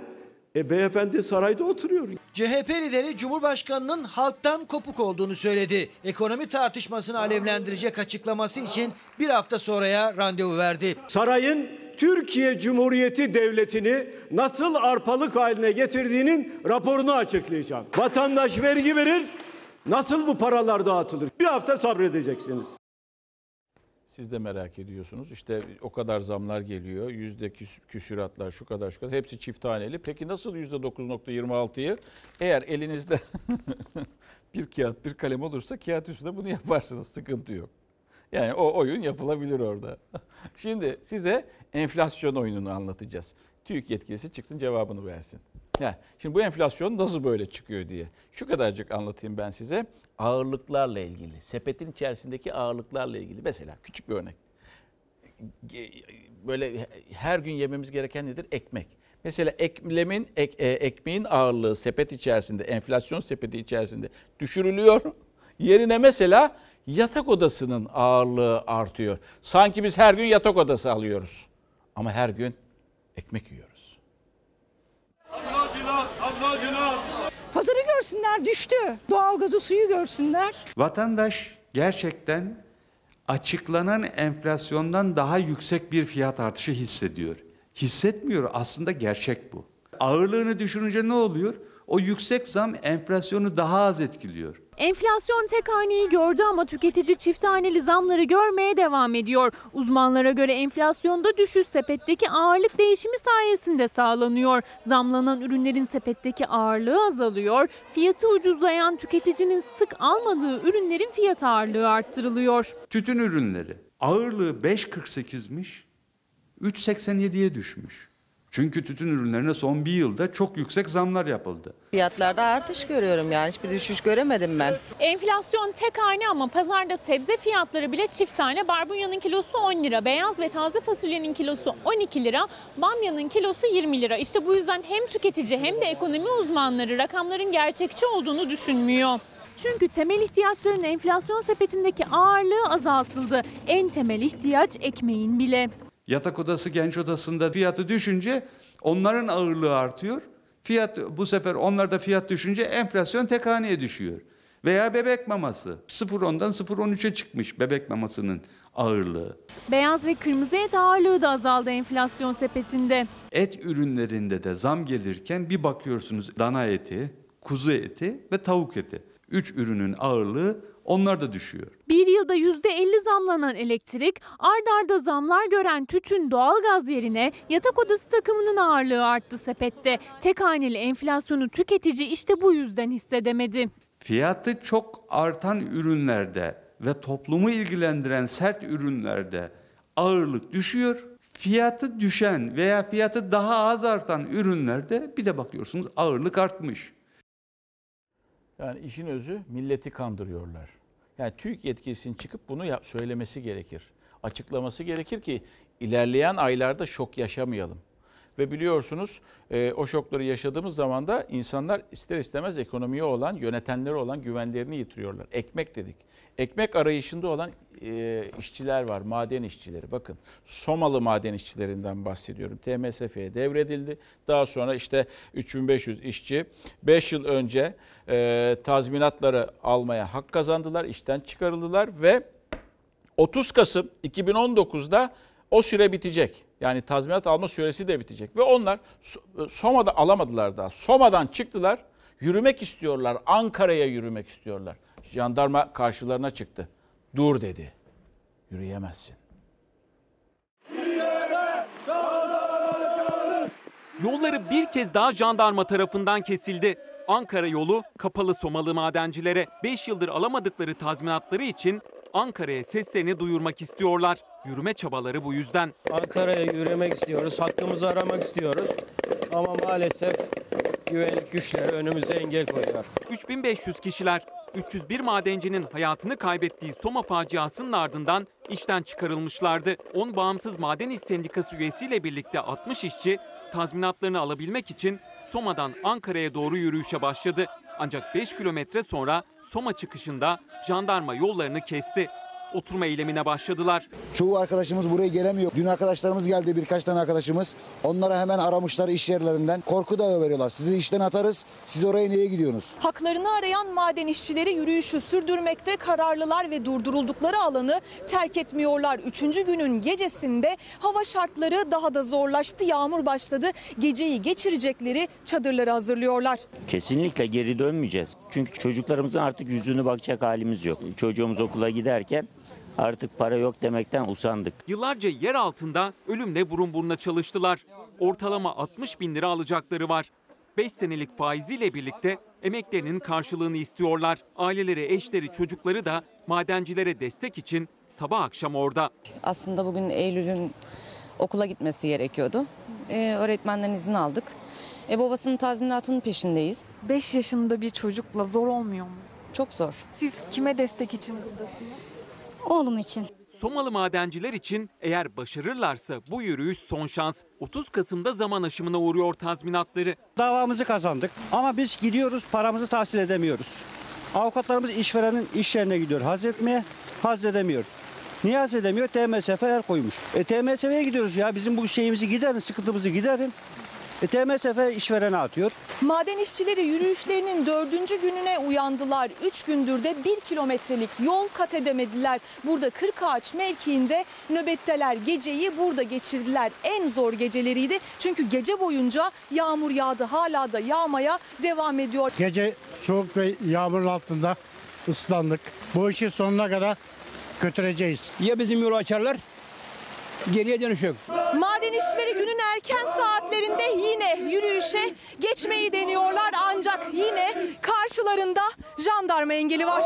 E beyefendi sarayda oturuyor. CHP lideri Cumhurbaşkanı'nın halktan kopuk olduğunu söyledi. Ekonomi tartışmasını alevlendirecek açıklaması için bir hafta sonraya randevu verdi. Sarayın Türkiye Cumhuriyeti Devleti'ni nasıl arpalık haline getirdiğinin raporunu açıklayacağım. Vatandaş vergi verir, nasıl bu paralar dağıtılır? Bir hafta sabredeceksiniz. Siz de merak ediyorsunuz. İşte o kadar zamlar geliyor. Yüzde küs- küsüratlar şu kadar şu kadar. Hepsi çift taneli. Peki nasıl yüzde 9.26'yı eğer elinizde *laughs* bir kağıt bir kalem olursa kağıt üstünde bunu yaparsınız. Sıkıntı yok. Yani o oyun yapılabilir orada. *laughs* Şimdi size enflasyon oyununu anlatacağız. TÜİK yetkilisi çıksın cevabını versin. Ya, şimdi bu enflasyon nasıl böyle çıkıyor diye. Şu kadarcık anlatayım ben size. Ağırlıklarla ilgili, sepetin içerisindeki ağırlıklarla ilgili. Mesela küçük bir örnek. Böyle her gün yememiz gereken nedir? Ekmek. Mesela eklemin, ek, e, ekmeğin ağırlığı sepet içerisinde, enflasyon sepeti içerisinde düşürülüyor. Yerine mesela yatak odasının ağırlığı artıyor. Sanki biz her gün yatak odası alıyoruz. Ama her gün ekmek yiyoruz. Pazarı görsünler düştü. Doğalgazı suyu görsünler. Vatandaş gerçekten açıklanan enflasyondan daha yüksek bir fiyat artışı hissediyor. Hissetmiyor aslında gerçek bu. Ağırlığını düşürünce ne oluyor? O yüksek zam enflasyonu daha az etkiliyor. Enflasyon tek haneyi gördü ama tüketici çift haneli zamları görmeye devam ediyor. Uzmanlara göre enflasyonda düşüş sepetteki ağırlık değişimi sayesinde sağlanıyor. Zamlanan ürünlerin sepetteki ağırlığı azalıyor. Fiyatı ucuzlayan tüketicinin sık almadığı ürünlerin fiyat ağırlığı arttırılıyor. Tütün ürünleri ağırlığı 5.48'miş, 3.87'ye düşmüş. Çünkü tütün ürünlerine son bir yılda çok yüksek zamlar yapıldı. Fiyatlarda artış görüyorum yani hiçbir düşüş göremedim ben. Enflasyon tek hane ama pazarda sebze fiyatları bile çift tane. Barbunyanın kilosu 10 lira, beyaz ve taze fasulyenin kilosu 12 lira, bamyanın kilosu 20 lira. İşte bu yüzden hem tüketici hem de ekonomi uzmanları rakamların gerçekçi olduğunu düşünmüyor. Çünkü temel ihtiyaçların enflasyon sepetindeki ağırlığı azaltıldı. En temel ihtiyaç ekmeğin bile. Yatak odası genç odasında fiyatı düşünce onların ağırlığı artıyor. Fiyat bu sefer onlarda fiyat düşünce enflasyon tek haneye düşüyor. Veya bebek maması 0.10'dan 0.13'e çıkmış bebek mamasının ağırlığı. Beyaz ve kırmızı et ağırlığı da azaldı enflasyon sepetinde. Et ürünlerinde de zam gelirken bir bakıyorsunuz dana eti, kuzu eti ve tavuk eti. Üç ürünün ağırlığı onlar da düşüyor. Bir yılda %50 zamlanan elektrik, ard arda zamlar gören tütün doğalgaz yerine yatak odası takımının ağırlığı arttı sepette. Tek haneli enflasyonu tüketici işte bu yüzden hissedemedi. Fiyatı çok artan ürünlerde ve toplumu ilgilendiren sert ürünlerde ağırlık düşüyor. Fiyatı düşen veya fiyatı daha az artan ürünlerde bir de bakıyorsunuz ağırlık artmış. Yani işin özü milleti kandırıyorlar. Yani TÜİK yetkilisinin çıkıp bunu söylemesi gerekir. Açıklaması gerekir ki ilerleyen aylarda şok yaşamayalım. Ve biliyorsunuz e, o şokları yaşadığımız zaman da insanlar ister istemez ekonomiye olan, yönetenlere olan güvenlerini yitiriyorlar. Ekmek dedik. Ekmek arayışında olan e, işçiler var, maden işçileri. Bakın Somalı maden işçilerinden bahsediyorum. TMSF'ye devredildi. Daha sonra işte 3500 işçi 5 yıl önce e, tazminatları almaya hak kazandılar, işten çıkarıldılar ve 30 Kasım 2019'da o süre bitecek. Yani tazminat alma süresi de bitecek. Ve onlar Soma'da alamadılar daha. Soma'dan çıktılar. Yürümek istiyorlar. Ankara'ya yürümek istiyorlar. Jandarma karşılarına çıktı. Dur dedi. Yürüyemezsin. Yolları bir kez daha jandarma tarafından kesildi. Ankara yolu kapalı Somalı madencilere 5 yıldır alamadıkları tazminatları için Ankara'ya seslerini duyurmak istiyorlar. Yürüme çabaları bu yüzden. Ankara'ya yürümek istiyoruz, hakkımızı aramak istiyoruz. Ama maalesef güvenlik güçleri önümüze engel koyuyor. 3500 kişiler 301 madencinin hayatını kaybettiği Soma faciasının ardından işten çıkarılmışlardı. 10 bağımsız maden iş sendikası üyesiyle birlikte 60 işçi tazminatlarını alabilmek için Soma'dan Ankara'ya doğru yürüyüşe başladı. Ancak 5 kilometre sonra Soma çıkışında jandarma yollarını kesti. Oturma eylemine başladılar. Çoğu arkadaşımız buraya gelemiyor. Dün arkadaşlarımız geldi birkaç tane arkadaşımız. Onlara hemen aramışlar iş yerlerinden. Korku dağı veriyorlar. Sizi işten atarız. Siz oraya niye gidiyorsunuz? Haklarını arayan maden işçileri yürüyüşü sürdürmekte kararlılar ve durduruldukları alanı terk etmiyorlar. Üçüncü günün gecesinde hava şartları daha da zorlaştı. Yağmur başladı. Geceyi geçirecekleri çadırları hazırlıyorlar. Kesinlikle geri dönmeyeceğiz. Çünkü çocuklarımızın artık yüzünü bakacak halimiz yok. Çocuğumuz okula giderken artık para yok demekten usandık. Yıllarca yer altında ölümle burun buruna çalıştılar. Ortalama 60 bin lira alacakları var. 5 senelik faiziyle birlikte emeklerinin karşılığını istiyorlar. Aileleri, eşleri, çocukları da madencilere destek için sabah akşam orada. Aslında bugün Eylül'ün okula gitmesi gerekiyordu. Ee, öğretmenden izin aldık. E, babasının tazminatının peşindeyiz. 5 yaşında bir çocukla zor olmuyor mu? Çok zor. Siz kime destek için buradasınız? Oğlum için. Somalı madenciler için eğer başarırlarsa bu yürüyüş son şans. 30 Kasım'da zaman aşımına uğruyor tazminatları. Davamızı kazandık ama biz gidiyoruz paramızı tahsil edemiyoruz. Avukatlarımız işverenin iş yerine gidiyor haz etmeye, haz edemiyor. Niye haz edemiyor? TMSF el koymuş. E TMSF'ye gidiyoruz ya bizim bu şeyimizi giderin, sıkıntımızı giderin. E TMSF işverene atıyor. Maden işçileri yürüyüşlerinin dördüncü gününe uyandılar. Üç gündür de bir kilometrelik yol kat edemediler. Burada Kırkağaç mevkiinde nöbetteler. Geceyi burada geçirdiler. En zor geceleriydi. Çünkü gece boyunca yağmur yağdı. Hala da yağmaya devam ediyor. Gece soğuk ve yağmurun altında ıslandık. Bu işi sonuna kadar götüreceğiz. Ya bizim yolu açarlar, geriye dönüş yok. Maden işçileri günün erken saatlerinde yine yürüyüşe geçmeyi deniyorlar. Ancak yine karşılarında jandarma engeli var.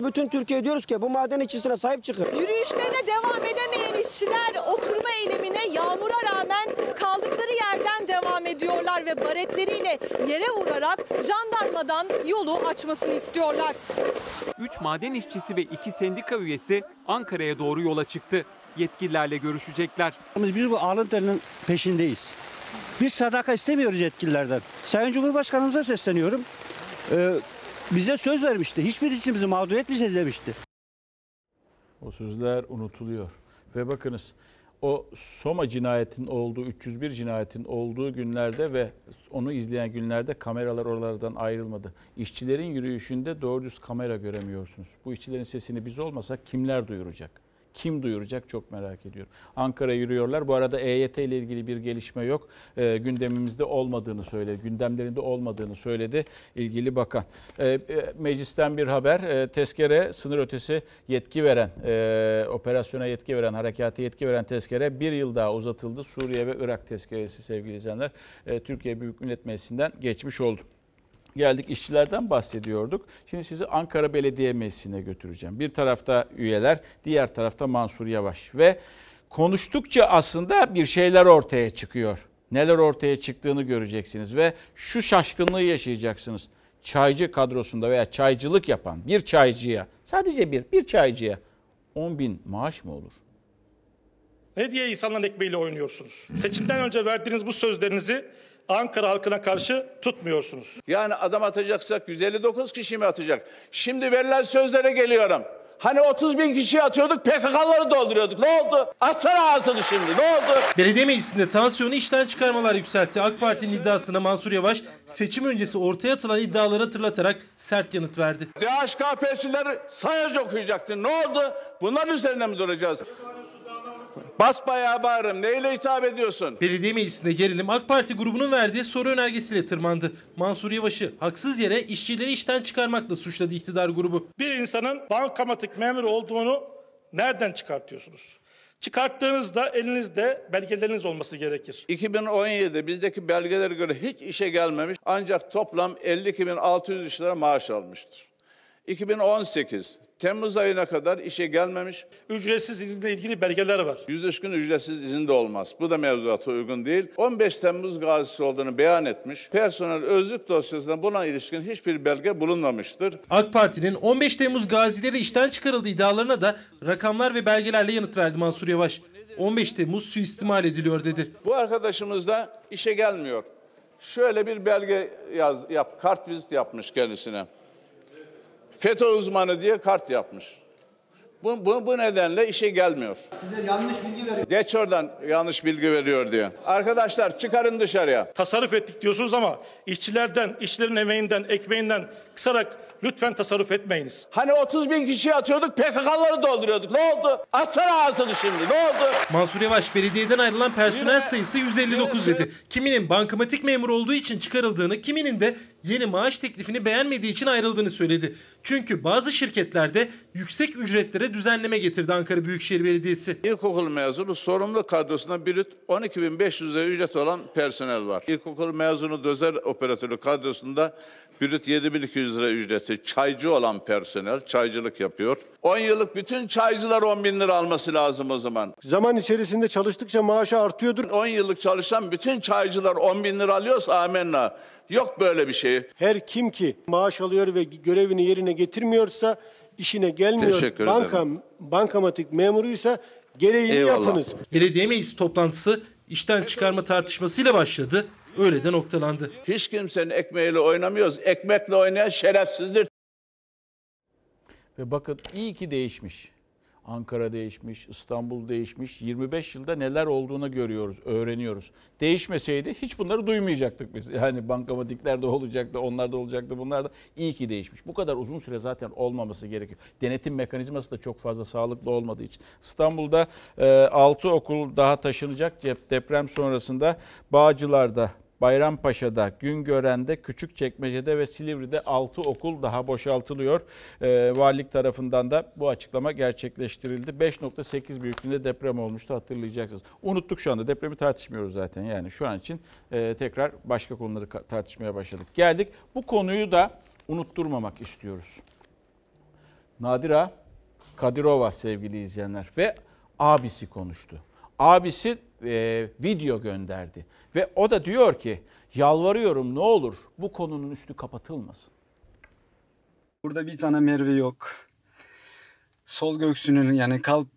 Bütün Türkiye diyoruz ki bu maden işçisine sahip çıkın. Yürüyüşlerine devam edemeyen işçiler oturma eylemine yağmura rağmen kaldıkları yerden devam ediyorlar ve baretleriyle yere vurarak jandarmadan yolu açmasını istiyorlar. 3 maden işçisi ve 2 sendika üyesi Ankara'ya doğru yola çıktı. Yetkililerle görüşecekler. Biz bu alın terinin peşindeyiz. Biz sadaka istemiyoruz yetkililerden. Sayın Cumhurbaşkanımıza sesleniyorum. Ee, bize söz vermişti. Hiçbir işimizi mağdur etmeyeceğiz demişti. O sözler unutuluyor. Ve bakınız o Soma cinayetin olduğu, 301 cinayetin olduğu günlerde ve onu izleyen günlerde kameralar oralardan ayrılmadı. İşçilerin yürüyüşünde doğru düz kamera göremiyorsunuz. Bu işçilerin sesini biz olmasak kimler duyuracak? Kim duyuracak çok merak ediyorum. Ankara yürüyorlar. Bu arada EYT ile ilgili bir gelişme yok. E, gündemimizde olmadığını söyledi. Gündemlerinde olmadığını söyledi ilgili bakan. E, e, meclisten bir haber. E, tezkere sınır ötesi yetki veren, e, operasyona yetki veren, harekata yetki veren tezkere bir yıl daha uzatıldı. Suriye ve Irak tezkeresi sevgili izleyenler. E, Türkiye Büyük Millet Meclisi'nden geçmiş oldu. Geldik işçilerden bahsediyorduk. Şimdi sizi Ankara Belediye Meclisi'ne götüreceğim. Bir tarafta üyeler, diğer tarafta Mansur Yavaş. Ve konuştukça aslında bir şeyler ortaya çıkıyor. Neler ortaya çıktığını göreceksiniz ve şu şaşkınlığı yaşayacaksınız. Çaycı kadrosunda veya çaycılık yapan bir çaycıya, sadece bir, bir çaycıya 10 bin maaş mı olur? Ne diye insanların ekmeğiyle oynuyorsunuz? Seçimden önce verdiğiniz bu sözlerinizi Ankara halkına karşı tutmuyorsunuz. Yani adam atacaksak 159 kişi mi atacak? Şimdi verilen sözlere geliyorum. Hani 30 bin kişi atıyorduk PKK'ları dolduruyorduk. Ne oldu? Atsana ağzını şimdi ne oldu? Belediye meclisinde tansiyonu işten çıkarmalar yükseltti. AK Parti'nin iddiasına Mansur Yavaş seçim öncesi ortaya atılan iddiaları hatırlatarak sert yanıt verdi. DHKP'çileri sayacak okuyacaktı. Ne oldu? Bunların üzerine mi duracağız? Basbayağı bağırırım. Neyle hitap ediyorsun? Belediye meclisinde gerilim AK Parti grubunun verdiği soru önergesiyle tırmandı. Mansur Yavaş'ı haksız yere işçileri işten çıkarmakla suçladı iktidar grubu. Bir insanın bankamatik memuru olduğunu nereden çıkartıyorsunuz? Çıkarttığınızda elinizde belgeleriniz olması gerekir. 2017 bizdeki belgelere göre hiç işe gelmemiş ancak toplam 52.600 lira maaş almıştır. 2018 Temmuz ayına kadar işe gelmemiş. Ücretsiz izinle ilgili belgeler var. 103 gün ücretsiz izin de olmaz. Bu da mevzuata uygun değil. 15 Temmuz gazisi olduğunu beyan etmiş. Personel özlük dosyasında buna ilişkin hiçbir belge bulunmamıştır. AK Parti'nin 15 Temmuz gazileri işten çıkarıldığı iddialarına da rakamlar ve belgelerle yanıt verdi Mansur Yavaş. 15 Temmuz suistimal ediliyor dedi. Bu arkadaşımız da işe gelmiyor. Şöyle bir belge yaz, yap, kart vizit yapmış kendisine. FETÖ uzmanı diye kart yapmış. Bu, bu, bu nedenle işe gelmiyor. Size yanlış bilgi veriyor. Geç oradan yanlış bilgi veriyor diye. Arkadaşlar çıkarın dışarıya. Tasarruf ettik diyorsunuz ama işçilerden, işçilerin emeğinden, ekmeğinden kısarak lütfen tasarruf etmeyiniz. Hani 30 bin kişi atıyorduk PKK'ları dolduruyorduk. Ne oldu? Atsana ağzını şimdi ne oldu? Mansur Yavaş belediyeden ayrılan personel sayısı 159 dedi. Kiminin bankamatik memur olduğu için çıkarıldığını, kiminin de yeni maaş teklifini beğenmediği için ayrıldığını söyledi. Çünkü bazı şirketlerde yüksek ücretlere düzenleme getirdi Ankara Büyükşehir Belediyesi. İlkokul mezunu sorumlu kadrosunda brüt 12.500 lira ücret olan personel var. İlkokul mezunu dözer operatörü kadrosunda brüt 7.200 lira ücreti. Çaycı olan personel çaycılık yapıyor. 10 yıllık bütün çaycılar 10 bin lira alması lazım o zaman. Zaman içerisinde çalıştıkça maaşı artıyordur. 10 yıllık çalışan bütün çaycılar 10 bin lira alıyorsa amenna. Yok böyle bir şey. Her kim ki maaş alıyor ve görevini yerine getirmiyorsa işine gelmiyor. Teşekkür Banka, ederim. bankamatik memuruysa gereğini Eyvallah. yapınız. Belediye meclis toplantısı işten çıkarma tartışmasıyla başladı. Öyle de noktalandı. Hiç kimsenin ekmeğiyle oynamıyoruz. Ekmekle oynayan şerefsizdir. Ve bakın iyi ki değişmiş. Ankara değişmiş, İstanbul değişmiş. 25 yılda neler olduğunu görüyoruz, öğreniyoruz. Değişmeseydi hiç bunları duymayacaktık biz. *laughs* Yani bankamatikler de olacaktı, onlar da olacaktı, bunlar da. İyi ki değişmiş. Bu kadar uzun süre zaten olmaması gerekiyor. Denetim mekanizması da çok fazla sağlıklı olmadığı için. İstanbul'da 6 okul daha taşınacak deprem sonrasında. Bağcılar'da Bayrampaşa'da, Güngören'de, Küçükçekmece'de ve Silivri'de 6 okul daha boşaltılıyor. Ee, valilik tarafından da bu açıklama gerçekleştirildi. 5.8 büyüklüğünde deprem olmuştu hatırlayacaksınız. Unuttuk şu anda depremi tartışmıyoruz zaten yani şu an için e, tekrar başka konuları tartışmaya başladık. Geldik bu konuyu da unutturmamak istiyoruz. Nadira Kadirova sevgili izleyenler ve abisi konuştu. Abisi e, video gönderdi ve o da diyor ki yalvarıyorum ne olur bu konunun üstü kapatılmasın. Burada bir tane Merve yok. Sol göğsünün yani kalp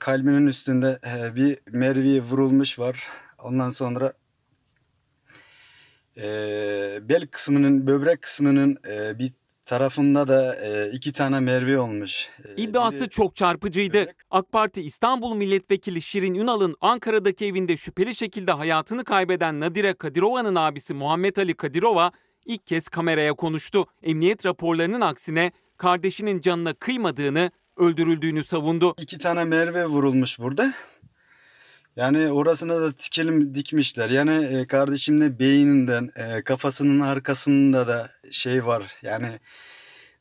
kalbinin üstünde e, bir Merve vurulmuş var. Ondan sonra e, bel kısmının, böbrek kısmının e, bir tarafında da e, iki tane Merve olmuş. E, İddiası çok çarpıcıydı. AK Parti İstanbul Milletvekili Şirin Ünal'ın Ankara'daki evinde şüpheli şekilde hayatını kaybeden Nadire Kadirova'nın abisi Muhammed Ali Kadirova ilk kez kameraya konuştu. Emniyet raporlarının aksine kardeşinin canına kıymadığını, öldürüldüğünü savundu. İki tane Merve vurulmuş burada. Yani orasına da tikelim dikmişler. Yani e, kardeşimin beyninden, e, kafasının arkasında da şey var. Yani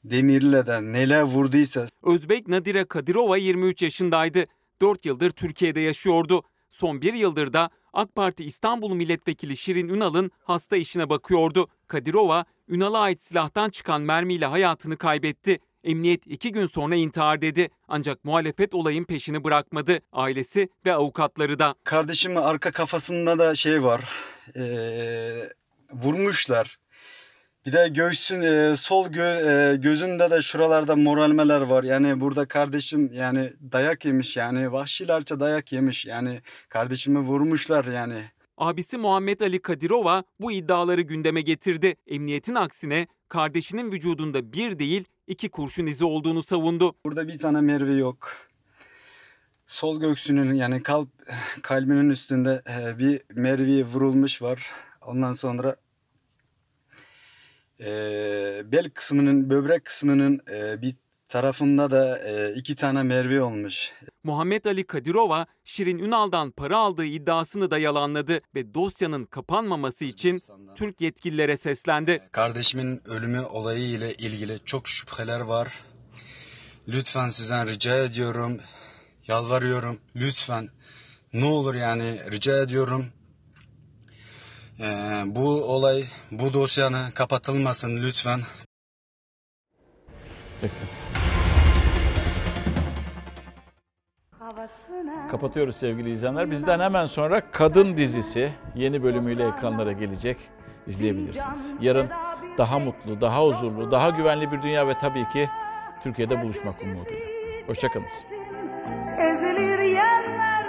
demirle de neler vurduysa Özbek Nadire Kadirova 23 yaşındaydı. 4 yıldır Türkiye'de yaşıyordu. Son bir yıldır da AK Parti İstanbul Milletvekili Şirin Ünal'ın hasta işine bakıyordu. Kadirova, Ünal'a ait silahtan çıkan mermiyle hayatını kaybetti. Emniyet iki gün sonra intihar dedi. Ancak muhalefet olayın peşini bırakmadı. Ailesi ve avukatları da. kardeşimin arka kafasında da şey var. E, vurmuşlar. Bir de göğsün e, sol gö- e, gözünde de şuralarda moralmeler var. Yani burada kardeşim yani dayak yemiş yani vahşilerce dayak yemiş. Yani kardeşimi vurmuşlar yani. Abisi Muhammed Ali Kadirova bu iddiaları gündeme getirdi. Emniyetin aksine kardeşinin vücudunda bir değil iki kurşun izi olduğunu savundu. Burada bir tane merve yok. Sol göğsünün yani kalp kalbinin üstünde e, bir merve vurulmuş var. Ondan sonra e, bel kısmının böbrek kısmının e, bir tarafında da e, iki tane merve olmuş. Muhammed Ali Kadirova, Şirin Ünal'dan para aldığı iddiasını da yalanladı ve dosyanın kapanmaması için Türk yetkililere seslendi. Kardeşimin ölümü olayı ile ilgili çok şüpheler var. Lütfen sizden rica ediyorum, yalvarıyorum. Lütfen ne olur yani rica ediyorum. Ee, bu olay, bu dosyanın kapatılmasın lütfen. Kapatıyoruz sevgili izleyenler. Bizden hemen sonra Kadın dizisi yeni bölümüyle ekranlara gelecek. İzleyebilirsiniz. Yarın daha mutlu, daha huzurlu, daha güvenli bir dünya ve tabii ki Türkiye'de buluşmak umuduyla. Hoşçakalın. ezilir yerler